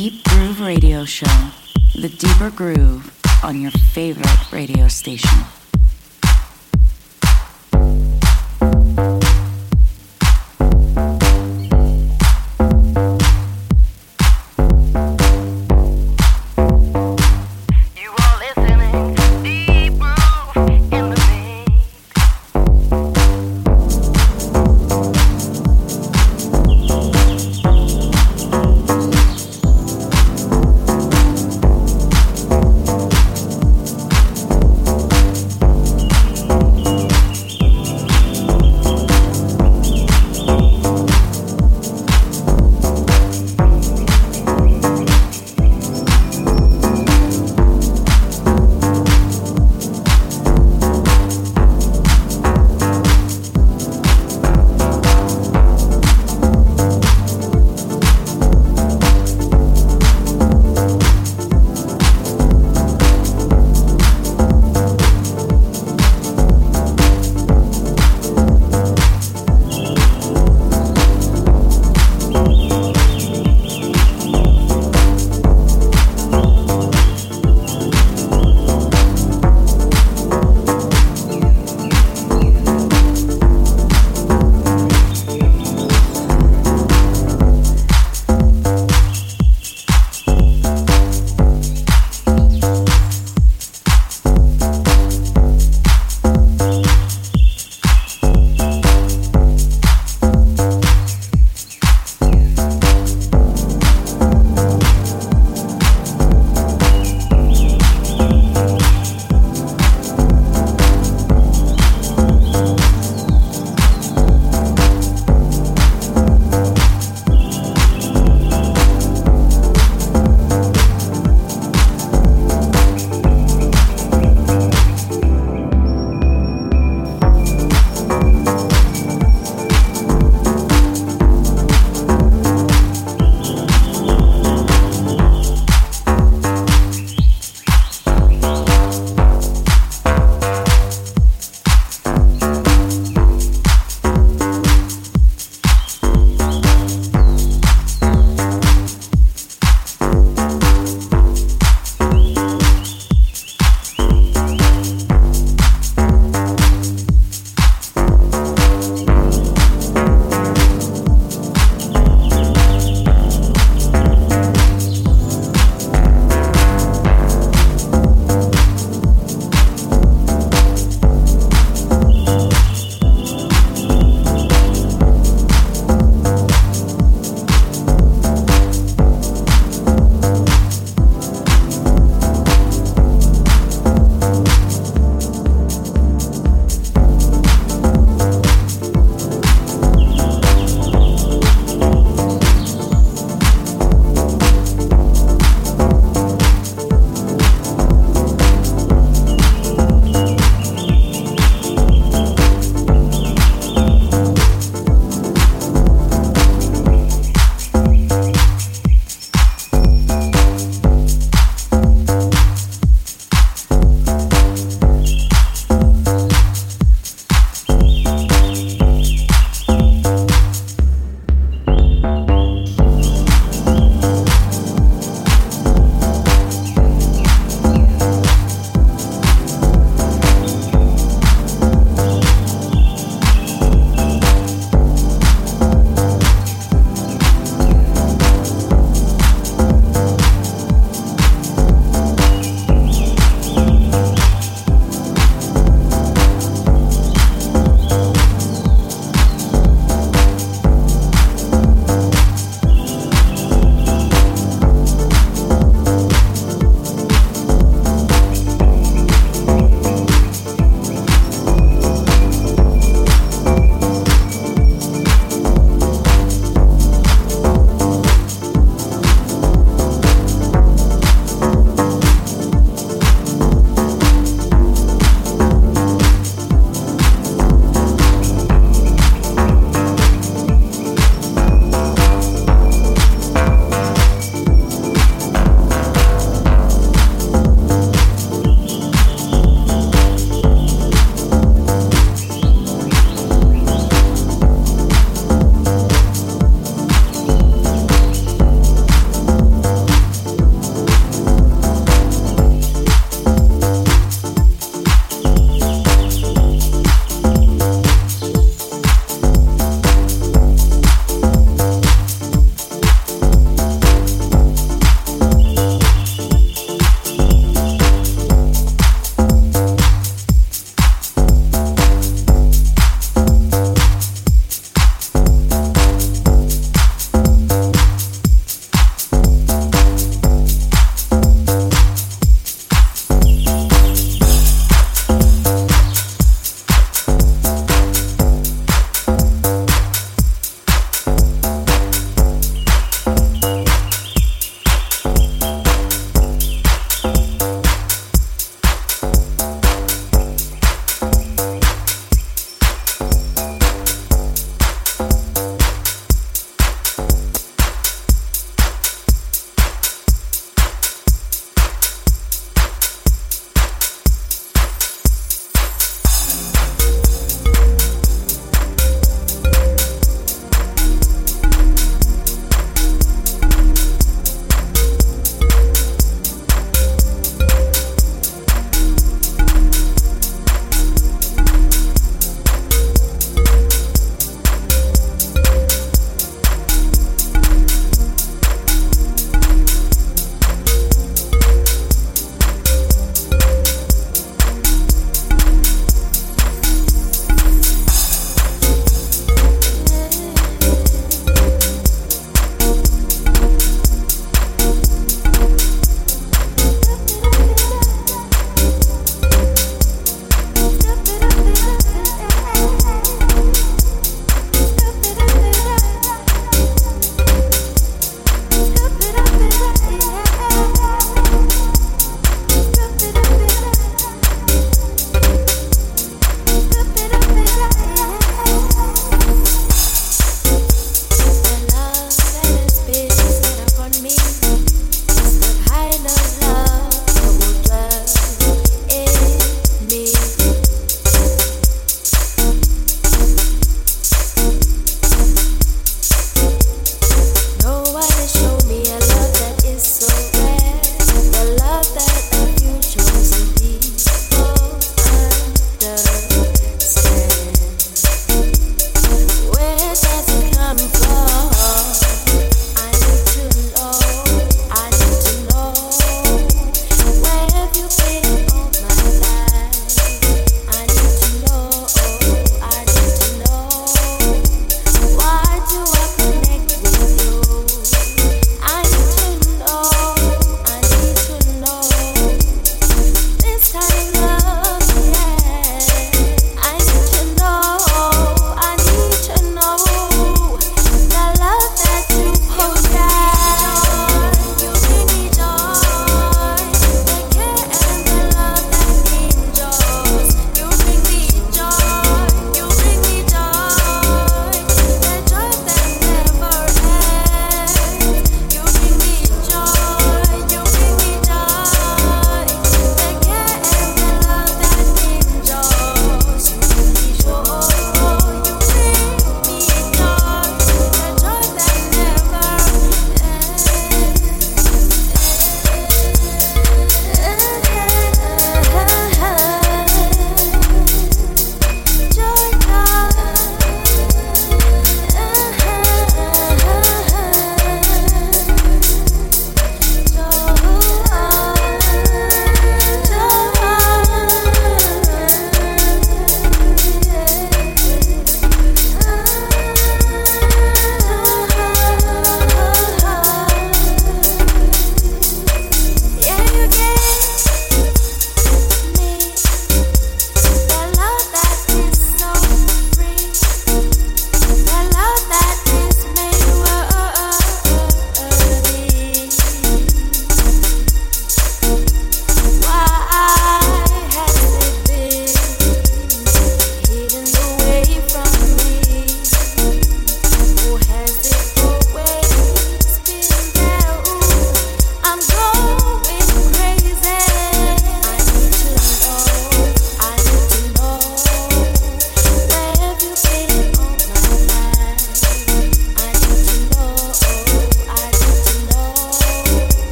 Deep Groove Radio Show. The deeper groove on your favorite radio station.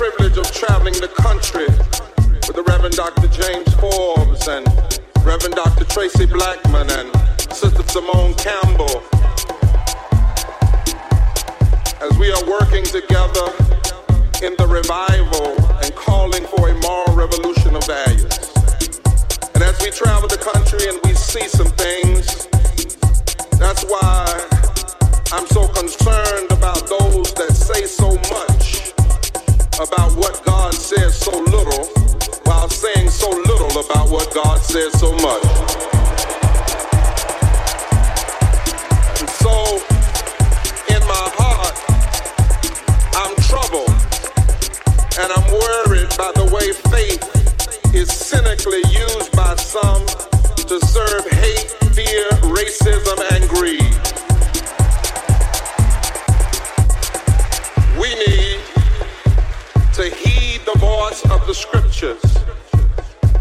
privilege of traveling the country with the Reverend Dr. James Forbes and Reverend Dr. Traci Blackmon and Sister Simone Campbell. As we are working together in the revival and calling for a moral revolution of values. And as we travel the country and we see some things, that's why I'm so concerned about those that say so much about what God says so little while saying so little about what God says so much. And so, in my heart, I'm troubled and I'm worried by the way faith is cynically used by some to serve hate, fear, racism, and greed. We need to heed the voice of the scriptures.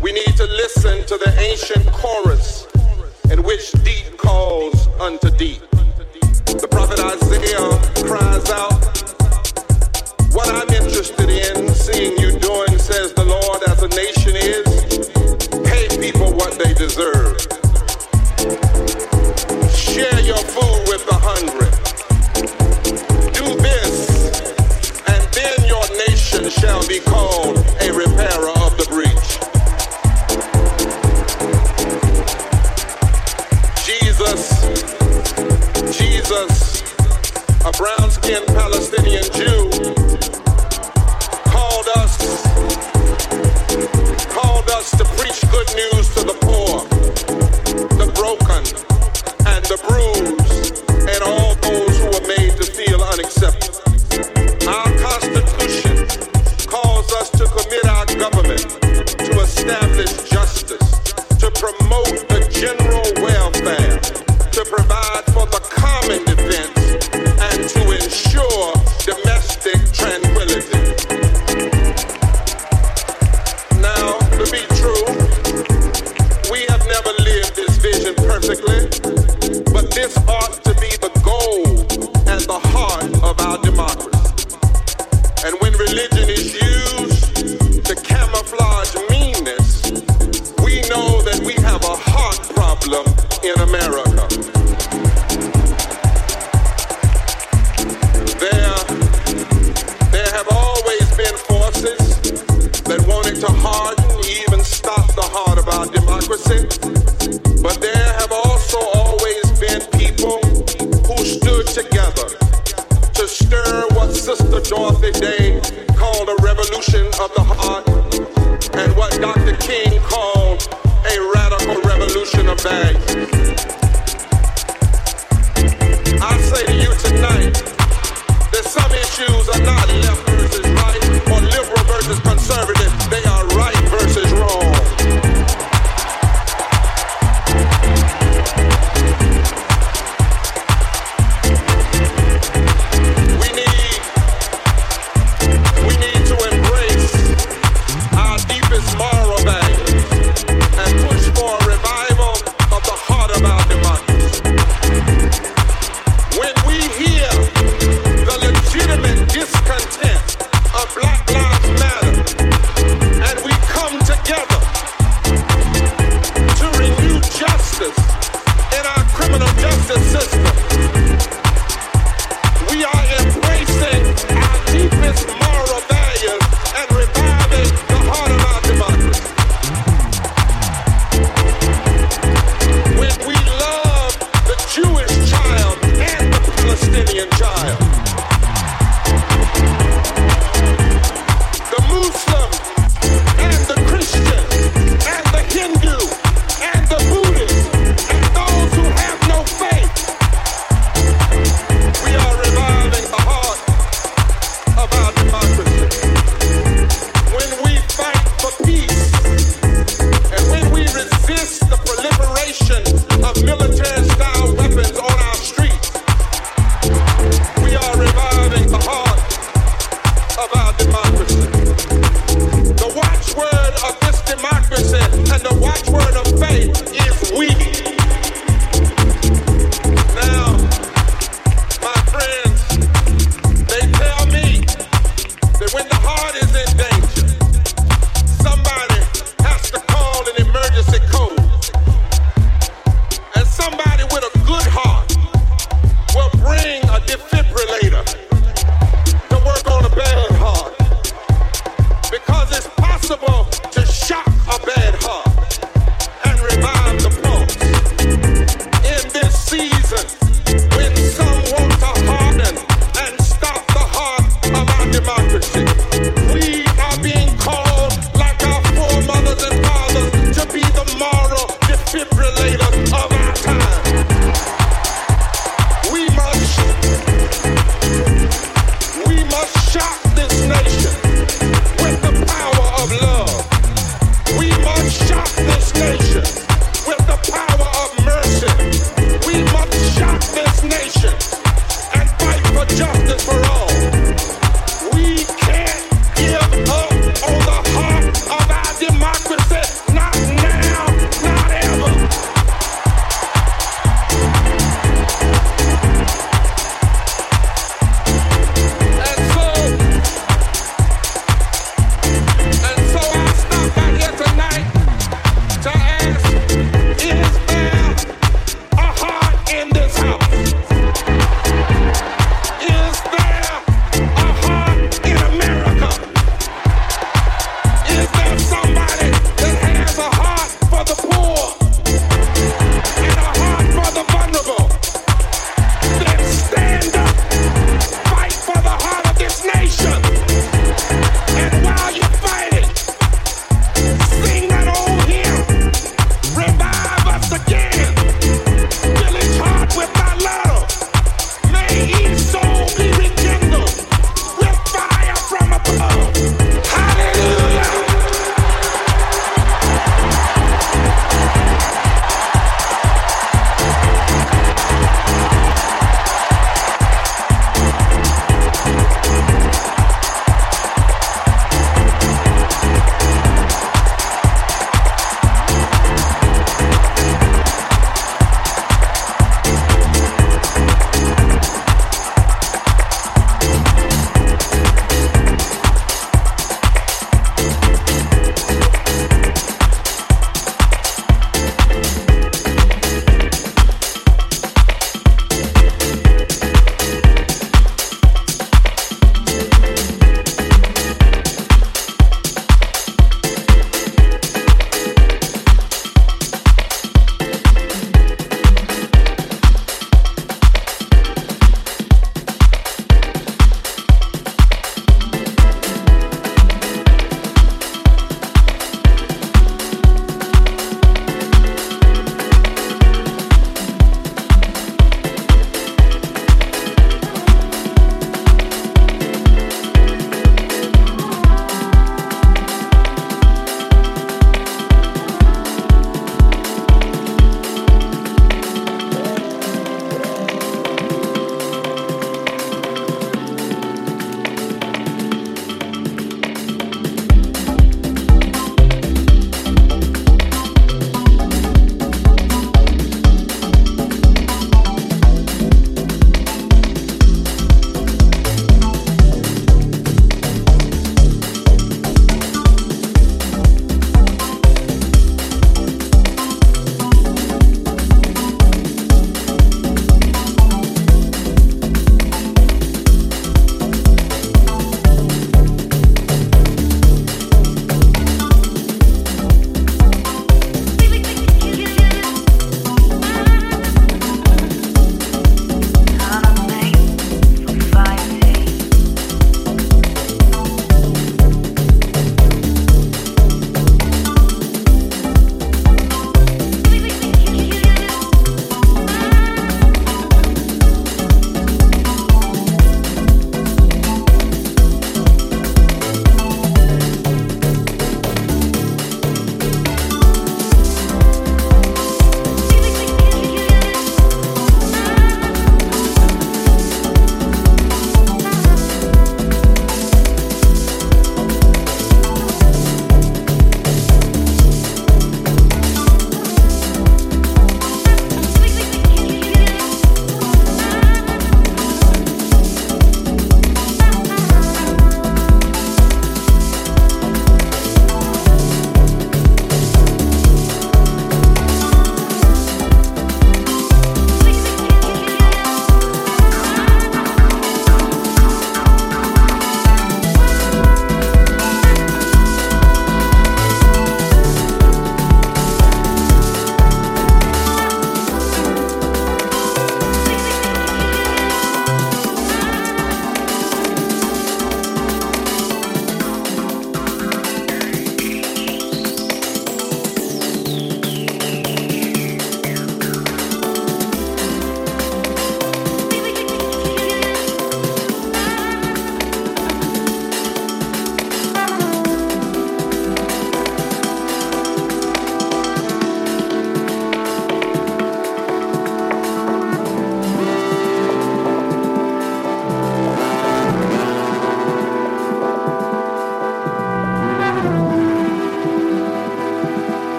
We need to listen to the ancient chorus in which deep calls unto deep. The prophet Isaiah cries out, What I'm interested in seeing you doing, says the Lord, as a nation is, pay people what they deserve. Share your food with the hungry. Do this shall be called a repairer of the breach. Jesus, Jesus, a brown skinned Palestinian Jew, called us, called us to preach good news to the poor, the broken, and the bruised, and all those who were made to feel unaccepted. establish justice, to promote the general welfare, to provide for the common defense, and to ensure domestic tranquility. Now, to be true, we have never lived this vision perfectly, but this ought to be the goal and the heart of our democracy. And when religion is used to camouflage meaning, problem in America. There, there have always been forces that wanted to harden, even stop the heart of our democracy. But there have also always been people who stood together to stir what Sister Dorothy Day called a revolution of the heart and what Dr. King called I say to you tonight that some issues are not left. Dr. Sister.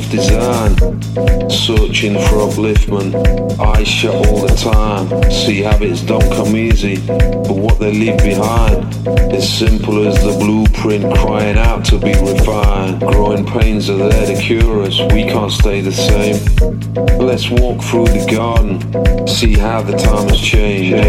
Self-design Searching for upliftment. Eyes shut all the time. See habits don't come easy But what they leave behind Is simple as the blueprint Crying out to be refined. Growing pains are there to cure us. We can't stay the same. Let's walk through the garden See how the time has changed